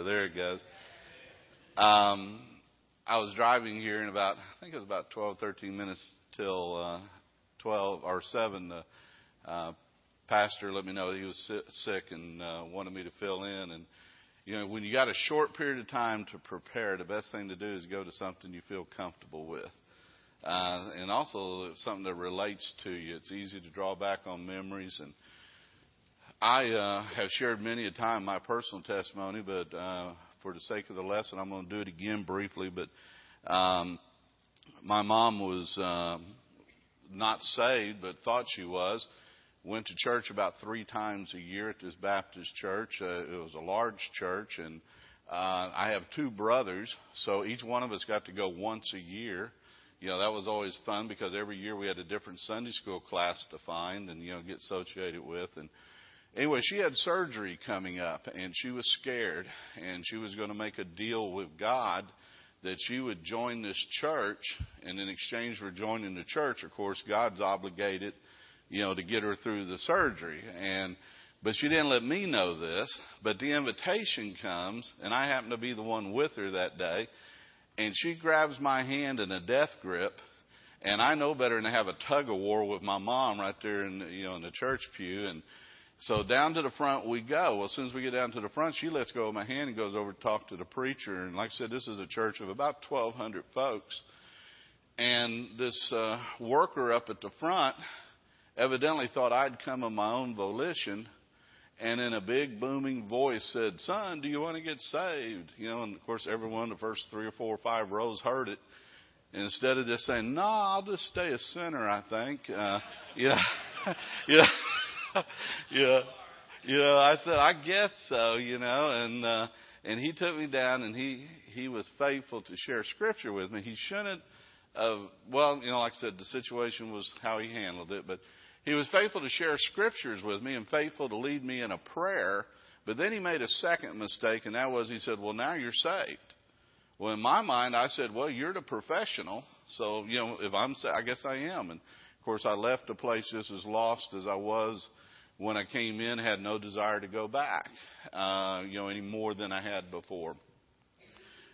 So there it goes. Um, I was driving here in about, I think it was about 12, 13 minutes till uh, 12 or 7. The uh, pastor let me know he was sick and uh, wanted me to fill in. And, you know, when you got a short period of time to prepare, the best thing to do is go to something you feel comfortable with. Uh, and also something that relates to you. It's easy to draw back on memories. And I uh, have shared many a time my personal testimony, but uh, for the sake of the lesson, I'm going to do it again briefly. But um, my mom was um, not saved, but thought she was. Went to church about three times a year at this Baptist church. Uh, it was a large church, and uh, I have two brothers, so each one of us got to go once a year. You know, that was always fun because every year we had a different Sunday school class to find and, you know, get associated with. And anyway, she had surgery coming up and she was scared and she was going to make a deal with God that she would join this church and in exchange for joining the church, of course, God's obligated, you know, to get her through the surgery. And, but she didn't let me know this, but the invitation comes and I happen to be the one with her that day and she grabs my hand in a death grip and I know better than to have a tug of war with my mom right there in the, you know in the church pew and so down to the front we go. Well, as soon as we get down to the front, she lets go of my hand and goes over to talk to the preacher. And like I said, this is a church of about 1,200 folks. And this uh, worker up at the front evidently thought I'd come of my own volition and in a big booming voice said, Son, do you want to get saved? You know, and of course, everyone, the first three or four or five rows heard it. And instead of just saying, No, I'll just stay a sinner, I think. Uh, yeah. yeah. yeah. You know, I said, I guess so, you know, and, uh, and he took me down and he, he was faithful to share scripture with me. He shouldn't have, well, you know, like I said, the situation was how he handled it, but he was faithful to share scriptures with me and faithful to lead me in a prayer. But then he made a second mistake, and that was he said, Well, now you're saved. Well, in my mind, I said, Well, you're the professional. So, you know, if I'm saved, I guess I am. And of course, I left the place just as lost as I was when I came in, had no desire to go back, uh, you know, any more than I had before.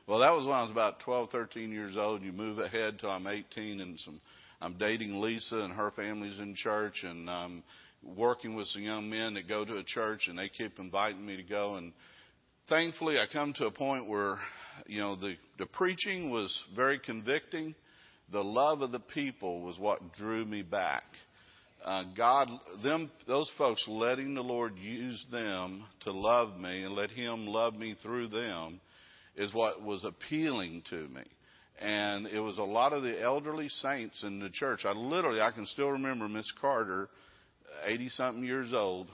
Well, that was when I was about 12, 13 years old. You move ahead till I'm 18 and some I'm dating Lisa and her family's in church, and I'm working with some young men that go to a church, and they keep inviting me to go. And thankfully, I come to a point where, you know, the the preaching was very convicting. The love of the people was what drew me back. Uh, God, them, those folks letting the Lord use them to love me and let Him love me through them is what was appealing to me and it was a lot of the elderly saints in the church. I literally, I can still remember Miss Carter, 80 something years old,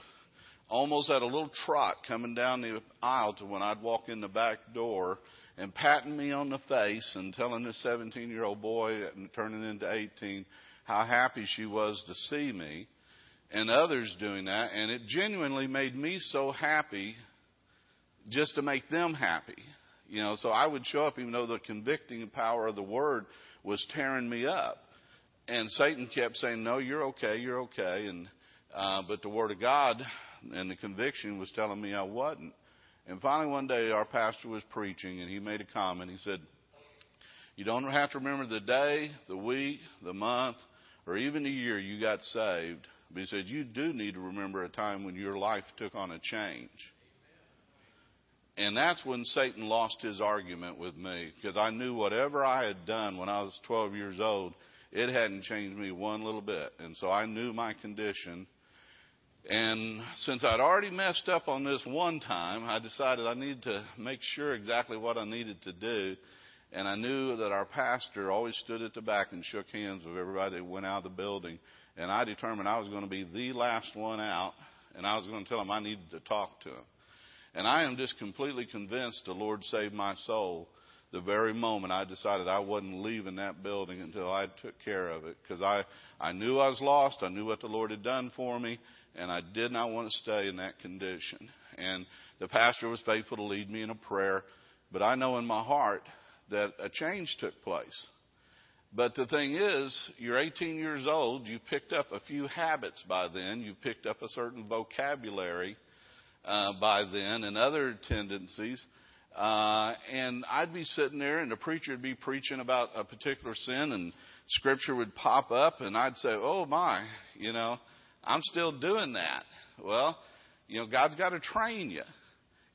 almost at a little trot coming down the aisle to when I'd walk in the back door and patting me on the face and telling this 17 year old boy turning into 18 how happy she was to see me and others doing that. And it genuinely made me so happy just to make them happy. You know, so I would show up even though the convicting power of the word was tearing me up. And Satan kept saying, "No, you're okay, you're okay." And uh, but the word of God and the conviction was telling me I wasn't. And finally, one day, our pastor was preaching, and he made a comment. He said, "You don't have to remember the day, the week, the month, or even the year you got saved." But he said, "You do need to remember a time when your life took on a change." And that's when Satan lost his argument with me because I knew whatever I had done when I was 12 years old, it hadn't changed me one little bit. And so I knew my condition. And since I'd already messed up on this one time, I decided I needed to make sure exactly what I needed to do. And I knew that our pastor always stood at the back and shook hands with everybody that went out of the building. And I determined I was going to be the last one out. And I was going to tell him I needed to talk to him. And I am just completely convinced the Lord saved my soul the very moment I decided I wasn't leaving that building until I took care of it. Because I, I knew I was lost. I knew what the Lord had done for me. And I did not want to stay in that condition. And the pastor was faithful to lead me in a prayer. But I know in my heart that a change took place. But the thing is, you're 18 years old. You picked up a few habits by then. You picked up a certain vocabulary uh, by then and other tendencies. Uh, and I'd be sitting there, and the preacher would be preaching about a particular sin, and scripture would pop up, and I'd say, "Oh my, you know, I'm still doing that." Well, you know, God's got to train you.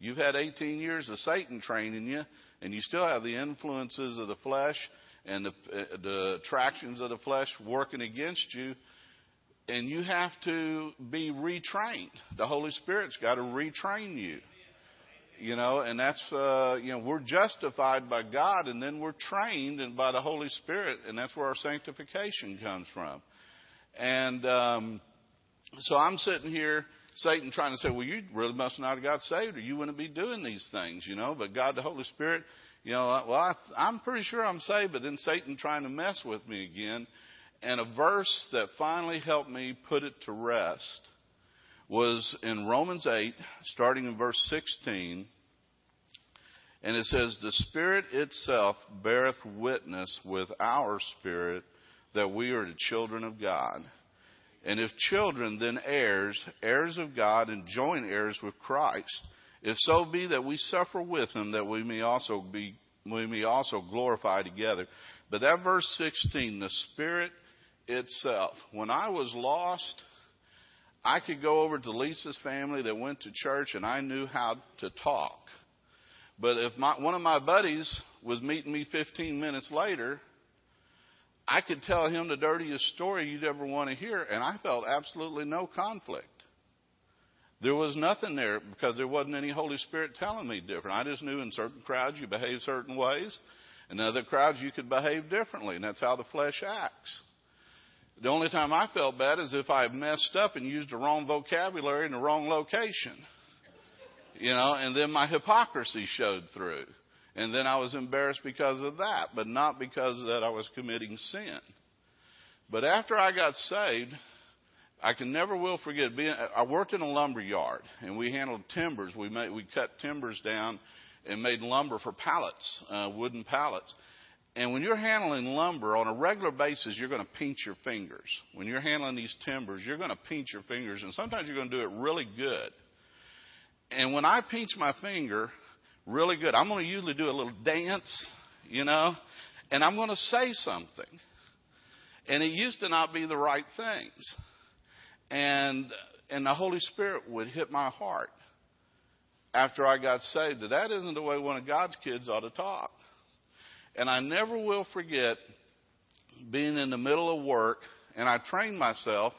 You've had 18 years of Satan training you, and you still have the influences of the flesh and the, uh, the attractions of the flesh working against you. And you have to be retrained. The Holy Spirit's got to retrain you. You know, and that's, uh, you know, we're justified by God and then we're trained and by the Holy Spirit, and that's where our sanctification comes from. And, um, so I'm sitting here, Satan trying to say, well, you really must not have got saved or you wouldn't be doing these things, you know, but God, the Holy Spirit, you know, well, I, I'm pretty sure I'm saved, but then Satan trying to mess with me again. And a verse that finally helped me put it to rest was in Romans 8, starting in verse 16. And it says, The Spirit itself beareth witness with our spirit that we are the children of God. And if children, then heirs, heirs of God, and joint heirs with Christ. If so be that we suffer with him, that we may also be we may also glorify together. But that verse 16, the Spirit itself. When I was lost, I could go over to Lisa's family that went to church and I knew how to talk. But if my, one of my buddies was meeting me 15 minutes later, I could tell him the dirtiest story you'd ever want to hear, and I felt absolutely no conflict. There was nothing there because there wasn't any Holy Spirit telling me different. I just knew in certain crowds you behave certain ways, in other crowds you could behave differently, and that's how the flesh acts. The only time I felt bad is if I messed up and used the wrong vocabulary in the wrong location. You know, and then my hypocrisy showed through. And then I was embarrassed because of that, but not because that I was committing sin. But after I got saved, I can never will forget being. I worked in a lumber yard, and we handled timbers. We made we cut timbers down and made lumber for pallets, uh, wooden pallets. And when you're handling lumber on a regular basis, you're going to pinch your fingers. When you're handling these timbers, you're going to pinch your fingers, and sometimes you're going to do it really good. And when I pinch my finger really good, I'm going to usually do a little dance, you know, and I'm going to say something. And it used to not be the right things. And and the Holy Spirit would hit my heart after I got saved that that isn't the way one of God's kids ought to talk. And I never will forget being in the middle of work, and I trained myself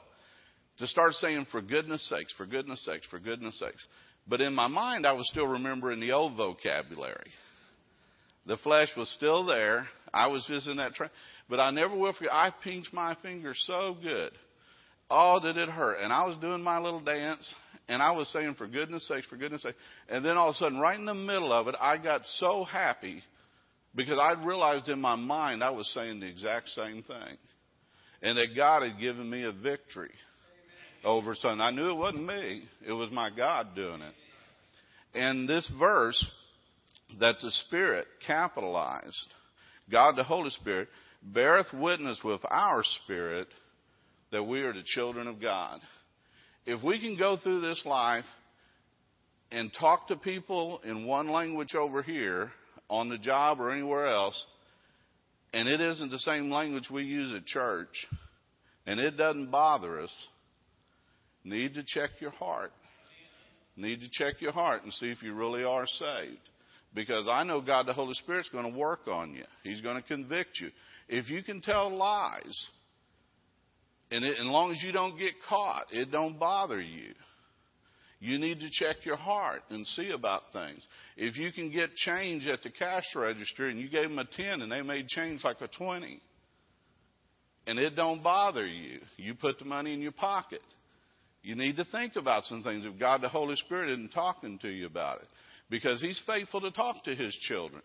to start saying, for goodness sakes, for goodness sakes, for goodness sakes. But in my mind, I was still remembering the old vocabulary. The flesh was still there. I was just in that train. But I never will forget, I pinched my finger so good Oh, did it hurt? And I was doing my little dance, and I was saying, for goodness sakes, for goodness sakes. And then all of a sudden, right in the middle of it, I got so happy because I realized in my mind I was saying the exact same thing. And that God had given me a victory over something. I knew it wasn't me, it was my God doing it. And this verse that the Spirit capitalized, God the Holy Spirit, beareth witness with our spirit that we are the children of God. If we can go through this life and talk to people in one language over here, on the job or anywhere else, and it isn't the same language we use at church, and it doesn't bother us, need to check your heart. Need to check your heart and see if you really are saved. Because I know God the Holy Spirit's going to work on you. He's going to convict you. If you can tell lies, and it, as long as you don't get caught, it don't bother you. You need to check your heart and see about things. If you can get change at the cash register and you gave them a 10 and they made change like a 20, and it don't bother you, you put the money in your pocket. You need to think about some things if God the Holy Spirit isn't talking to you about it. Because He's faithful to talk to His children.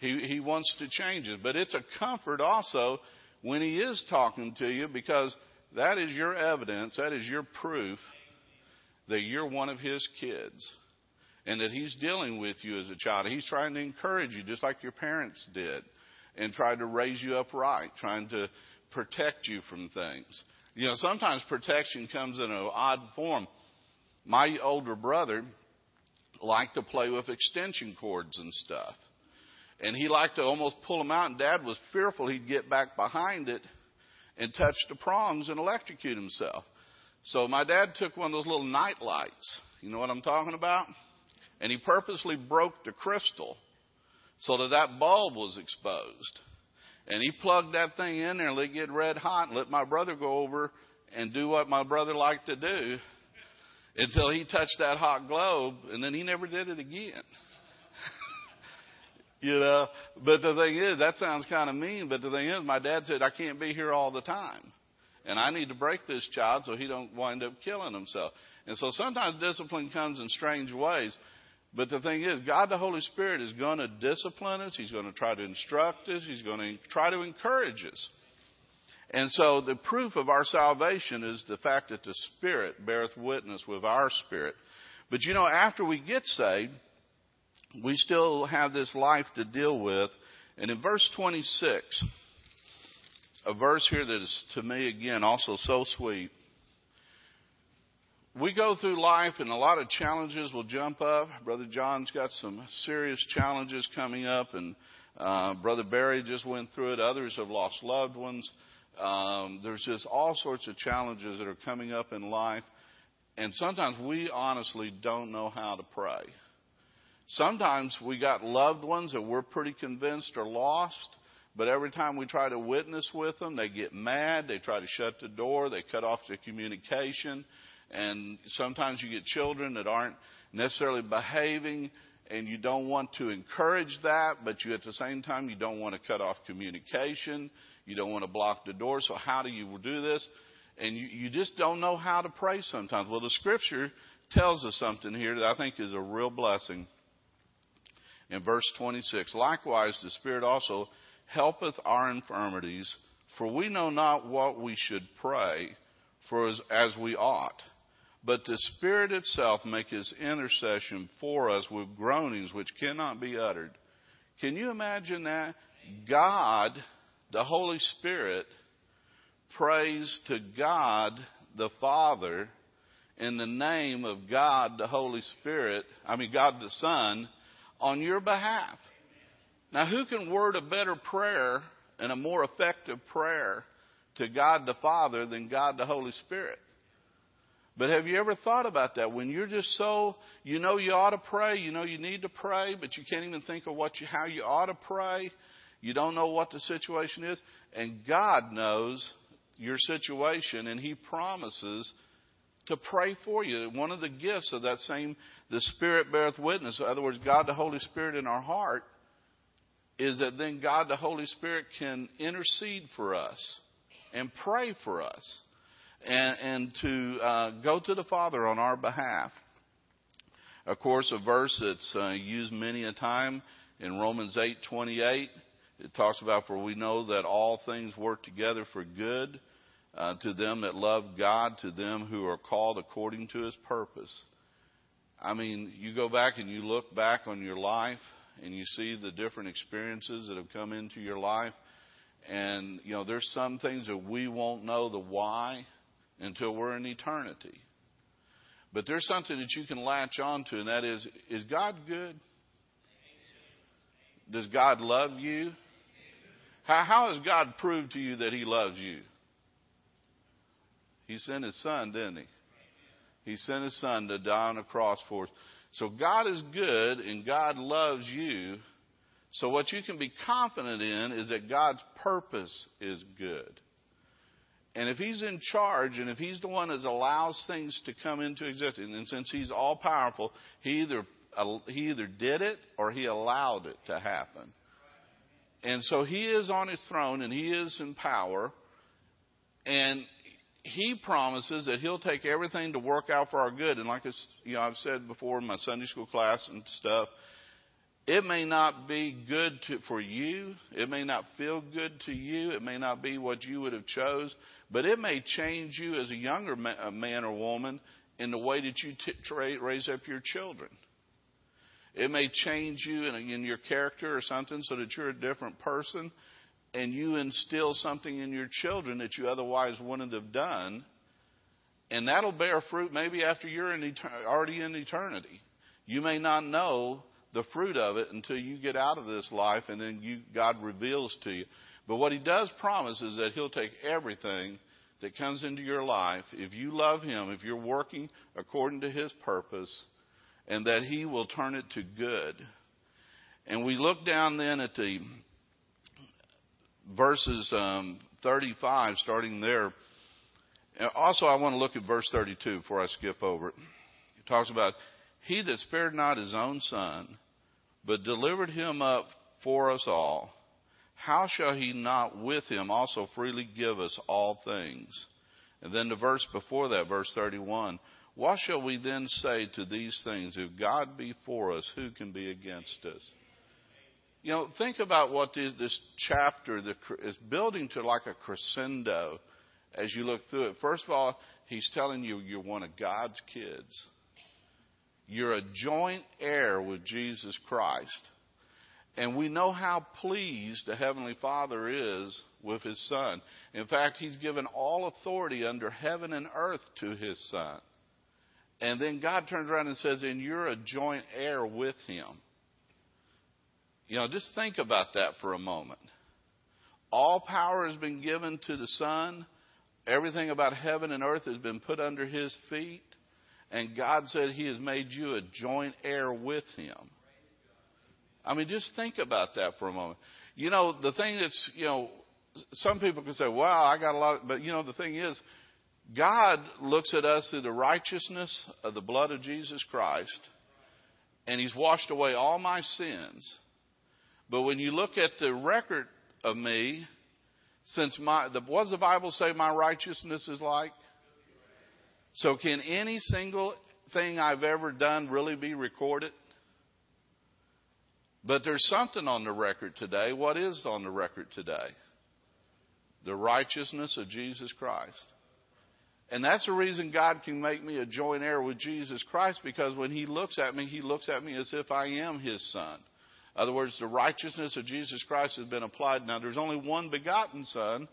He, he wants to change it. But it's a comfort also when He is talking to you because that is your evidence, that is your proof that you're one of His kids and that He's dealing with you as a child. He's trying to encourage you just like your parents did and tried to raise you up right, trying to protect you from things. You know, sometimes protection comes in an odd form. My older brother, liked to play with extension cords and stuff. And he liked to almost pull them out, and Dad was fearful he'd get back behind it and touch the prongs and electrocute himself. So my dad took one of those little night lights. You know what I'm talking about? And he purposely broke the crystal so that that bulb was exposed. And he plugged that thing in there and let it get red hot and let my brother go over and do what my brother liked to do until he touched that hot globe and then he never did it again. you know, but the thing is, that sounds kind of mean, but the thing is, my dad said, I can't be here all the time. And I need to break this child so he don't wind up killing himself. And so sometimes discipline comes in strange ways. But the thing is, God the Holy Spirit is going to discipline us. He's going to try to instruct us. He's going to try to encourage us. And so the proof of our salvation is the fact that the Spirit beareth witness with our spirit. But you know, after we get saved, we still have this life to deal with. And in verse 26, a verse here that is to me again also so sweet we go through life and a lot of challenges will jump up. Brother John's got some serious challenges coming up, and uh, Brother Barry just went through it. Others have lost loved ones. Um, there's just all sorts of challenges that are coming up in life, and sometimes we honestly don't know how to pray. Sometimes we got loved ones that we're pretty convinced are lost, but every time we try to witness with them, they get mad. They try to shut the door. They cut off the communication. And sometimes you get children that aren't necessarily behaving and you don't want to encourage that, but you at the same time you don't want to cut off communication. You don't want to block the door. So how do you do this? And you, you just don't know how to pray sometimes. Well, the scripture tells us something here that I think is a real blessing. In verse 26, likewise the Spirit also helpeth our infirmities, for we know not what we should pray for as, as we ought. But the Spirit itself make his intercession for us with groanings which cannot be uttered. Can you imagine that? God, the Holy Spirit, prays to God the Father in the name of God the Holy Spirit, I mean God the Son, on your behalf. Now, who can word a better prayer and a more effective prayer to God the Father than God the Holy Spirit? But have you ever thought about that? When you're just so, you know you ought to pray, you know you need to pray, but you can't even think of what you, how you ought to pray. You don't know what the situation is. And God knows your situation and He promises to pray for you. One of the gifts of that same, the Spirit beareth witness, in other words, God the Holy Spirit in our heart, is that then God the Holy Spirit can intercede for us and pray for us and, and to uh, go to the Father on our behalf. Of course, a verse that's uh, used many a time in Romans 8:28. It talks about, "For we know that all things work together for good uh, to them that love God, to them who are called according to His purpose." I mean, you go back and you look back on your life, and you see the different experiences that have come into your life, and you know, there's some things that we won't know the why until we're in eternity. But there's something that you can latch on to, and that is is God good? Does God love you? How, how has God proved to you that He loves you? He sent His Son, didn't He? He sent His Son to die on a cross for us. So God is good and God loves you. So what you can be confident in is that God's purpose is good. And if he's in charge and if he's the one that allows things to come into existence, and since he's all powerful, he either he either did it or he allowed it to happen. And so he is on his throne and he is in power. And he promises that he'll take everything to work out for our good. And like you know, I've said before in my Sunday school class and stuff, it may not be good to, for you. It may not feel good to you. It may not be what you would have chose, but it may change you as a younger man or woman in the way that you t- raise up your children. It may change you in, in your character or something so that you're a different person and you instill something in your children that you otherwise wouldn't have done. And that'll bear fruit maybe after you're in already in eternity. You may not know the fruit of it until you get out of this life and then you, God reveals to you. But what He does promise is that He'll take everything that comes into your life, if you love Him, if you're working according to His purpose, and that He will turn it to good. And we look down then at the verses um, 35, starting there. Also, I want to look at verse 32 before I skip over it. It talks about, He that spared not His own Son, but delivered Him up for us all, how shall He not with Him also freely give us all things? And then the verse before that, verse 31, what shall we then say to these things? If God be for us, who can be against us? You know, think about what this chapter is building to like a crescendo as you look through it. First of all, he's telling you you're one of God's kids. You're a joint heir with Jesus Christ. And we know how pleased the Heavenly Father is with His Son. In fact, He's given all authority under heaven and earth to His Son. And then God turns around and says, and you're a joint heir with Him. You know, just think about that for a moment. All power has been given to the Son. Everything about heaven and earth has been put under His feet. And God said He has made you a joint heir with Him. I mean, just think about that for a moment. You know, the thing that's, you know, some people can say, wow, I got a lot, but you know, the thing is, God looks at us through the righteousness of the blood of Jesus Christ, and He's washed away all my sins. But when you look at the record of me, since my, the, what does the Bible say my righteousness is like? So can any single thing I've ever done really be recorded? But there's something on the record today. What is on the record today? The righteousness of Jesus Christ. And that's the reason God can make me a joint heir with Jesus Christ because when He looks at me, He looks at me as if I am His Son. In other words, the righteousness of Jesus Christ has been applied. Now, there's only one begotten Son.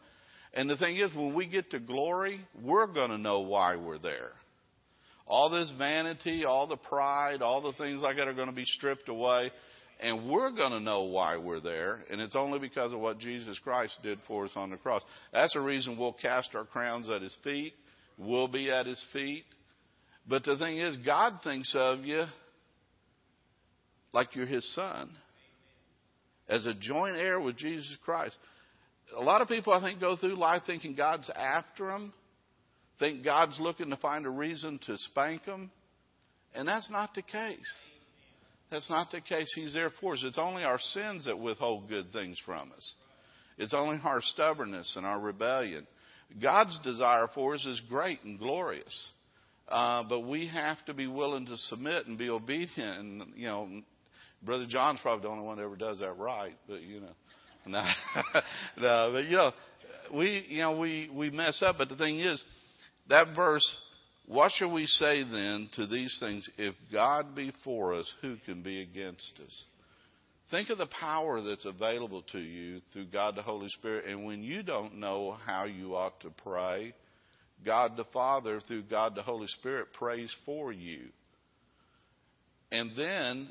And the thing is, when we get to glory, we're going to know why we're there. All this vanity, all the pride, all the things like that are going to be stripped away. And we're going to know why we're there. And it's only because of what Jesus Christ did for us on the cross. That's the reason we'll cast our crowns at His feet. We'll be at His feet. But the thing is, God thinks of you like you're His Son. As a joint heir with Jesus Christ. A lot of people, I think, go through life thinking God's after them, think God's looking to find a reason to spank them. And that's not the case. That's not the case. He's there for us. It's only our sins that withhold good things from us. It's only our stubbornness and our rebellion. God's desire for us is great and glorious. Uh, but we have to be willing to submit and be obedient. And, you know, Brother John's probably the only one that ever does that right, but, you know. No, no, but, you know, we, you know, we, we mess up. But the thing is, that verse what shall we say then to these things? If God be for us, who can be against us? Think of the power that's available to you through God the Holy Spirit. And when you don't know how you ought to pray, God the Father, through God the Holy Spirit, prays for you. And then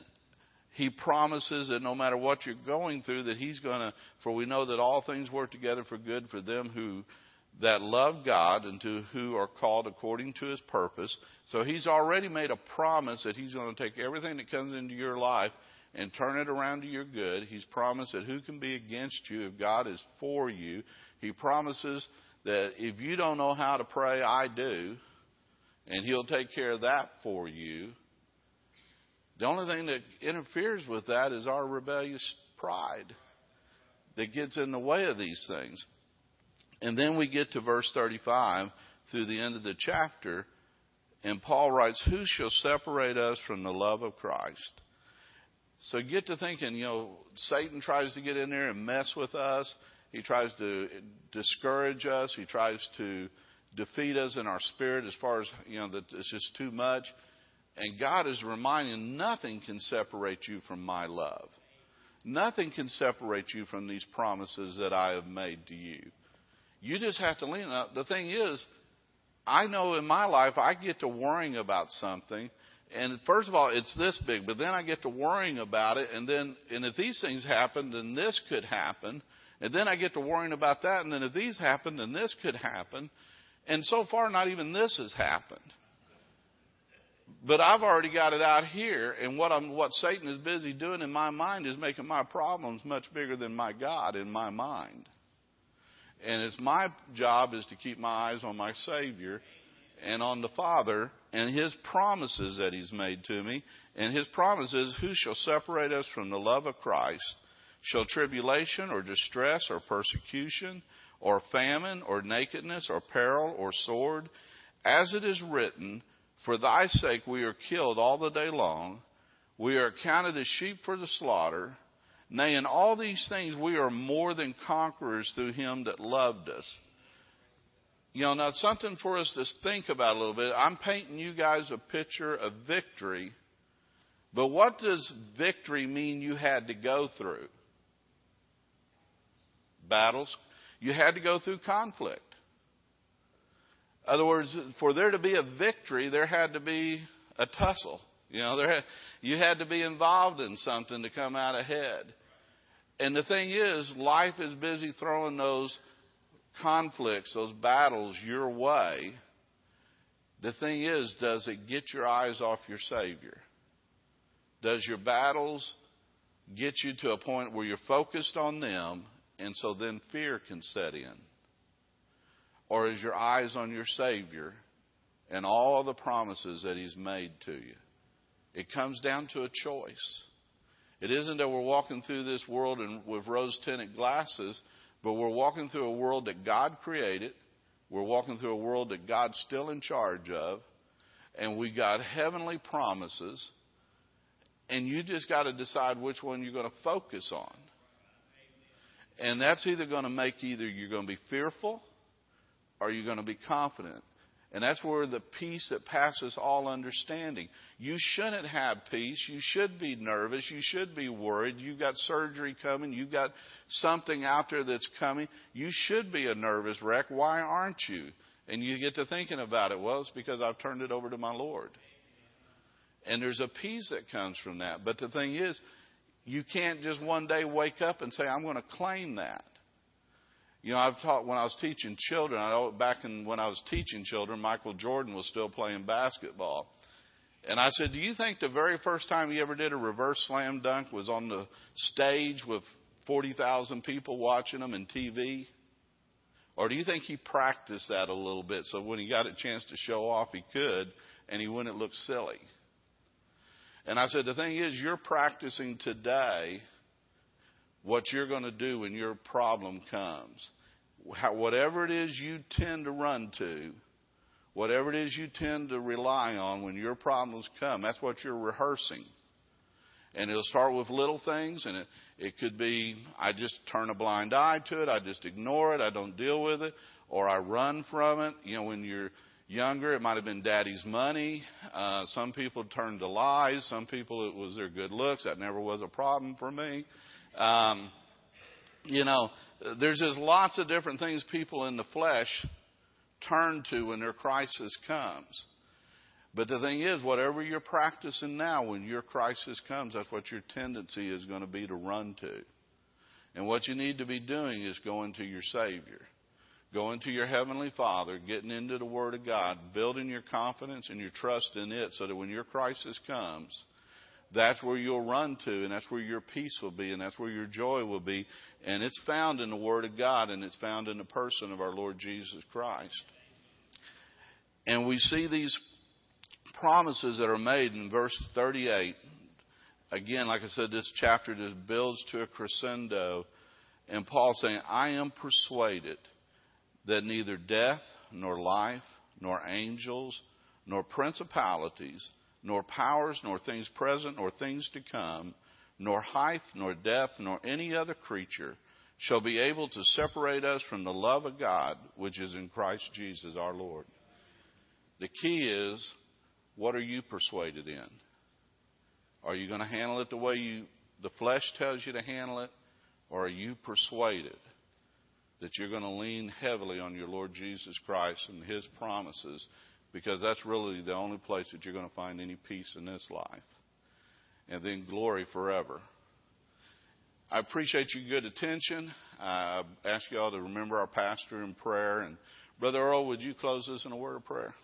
he promises that no matter what you're going through, that he's going to, for we know that all things work together for good for them who that love God and to who are called according to his purpose. So he's already made a promise that he's going to take everything that comes into your life and turn it around to your good. He's promised that who can be against you if God is for you. He promises that if you don't know how to pray, I do. And he'll take care of that for you. The only thing that interferes with that is our rebellious pride that gets in the way of these things. And then we get to verse 35 through the end of the chapter, and Paul writes, Who shall separate us from the love of Christ? So get to thinking, you know, Satan tries to get in there and mess with us. He tries to discourage us. He tries to defeat us in our spirit as far as, you know, that it's just too much. And God is reminding nothing can separate you from my love. Nothing can separate you from these promises that I have made to you. You just have to lean. Now, the thing is, I know in my life I get to worrying about something, And first of all, it's this big, but then I get to worrying about it, and then, and if these things happen, then this could happen. And then I get to worrying about that, and then if these happen, then this could happen. And so far, not even this has happened. But I've already got it out here, and what I'm, what Satan is busy doing in my mind is making my problems much bigger than my God in my mind. And it's my job is to keep my eyes on my Savior and on the Father and His promises that He's made to me. And His promise is, Who shall separate us from the love of Christ? Shall tribulation or distress or persecution or famine or nakedness or peril or sword? As it is written, For thy sake we are killed all the day long. We are counted as sheep for the slaughter. Nay, in all these things we are more than conquerors through him that loved us. You know, now something for us to think about a little bit. I'm painting you guys a picture of victory, but what does victory mean you had to go through? Battles. You had to go through conflict. In other words, for there to be a victory, there had to be a tussle. You know, there you had to be involved in something to come out ahead. And the thing is, life is busy throwing those conflicts, those battles your way. The thing is, does it get your eyes off your Savior? Does your battles get you to a point where you're focused on them and so then fear can set in? Or is your eyes on your Savior and all the promises that He's made to you? It comes down to a choice. It isn't that we're walking through this world and with rose tinted glasses, but we're walking through a world that God created. We're walking through a world that God's still in charge of. And we got heavenly promises. And you just got to decide which one you're going to focus on. And that's either going to make either you're going to be fearful or you're going to be confident. And that's where the peace that passes all understanding. You shouldn't have peace. You should be nervous. You should be worried. You've got surgery coming. You've got something out there that's coming. You should be a nervous wreck. Why aren't you? And you get to thinking about it. Well, it's because I've turned it over to my Lord. And there's a peace that comes from that. But the thing is, you can't just one day wake up and say, I'm going to claim that. You know, I've taught when I was teaching children. I know back in when I was teaching children, Michael Jordan was still playing basketball, and I said, "Do you think the very first time he ever did a reverse slam dunk was on the stage with forty thousand people watching him and TV?" Or do you think he practiced that a little bit so when he got a chance to show off, he could and he wouldn't look silly? And I said, the thing is, you're practicing today what you're going to do when your problem comes. How, whatever it is you tend to run to, whatever it is you tend to rely on when your problems come, that's what you're rehearsing. And it'll start with little things, and it, it could be I just turn a blind eye to it, I just ignore it, I don't deal with it, or I run from it. You know, when you're younger, it might have been daddy's money. Uh, some people turned to lies. Some people it was their good looks. That never was a problem for me. Um, you know, there's just lots of different things people in the flesh turn to when their crisis comes. But the thing is, whatever you're practicing now, when your crisis comes, that's what your tendency is going to be to run to. And what you need to be doing is going to your Savior, going to your Heavenly Father, getting into the Word of God, building your confidence and your trust in it so that when your crisis comes, that's where you'll run to, and that's where your peace will be, and that's where your joy will be. And it's found in the Word of God, and it's found in the person of our Lord Jesus Christ. And we see these promises that are made in verse 38. Again, like I said, this chapter just builds to a crescendo. And Paul saying, I am persuaded that neither death, nor life, nor angels, nor principalities, nor powers, nor things present, nor things to come, nor height, nor depth, nor any other creature shall be able to separate us from the love of God which is in Christ Jesus our Lord. The key is, what are you persuaded in? Are you going to handle it the way you, the flesh tells you to handle it? Or are you persuaded that you're going to lean heavily on your Lord Jesus Christ and His promises because that's really the only place that you're going to find any peace in this life. And then glory forever. I appreciate your good attention. I ask you all to remember our pastor in prayer. And Brother Earl, would you close us in a word of prayer?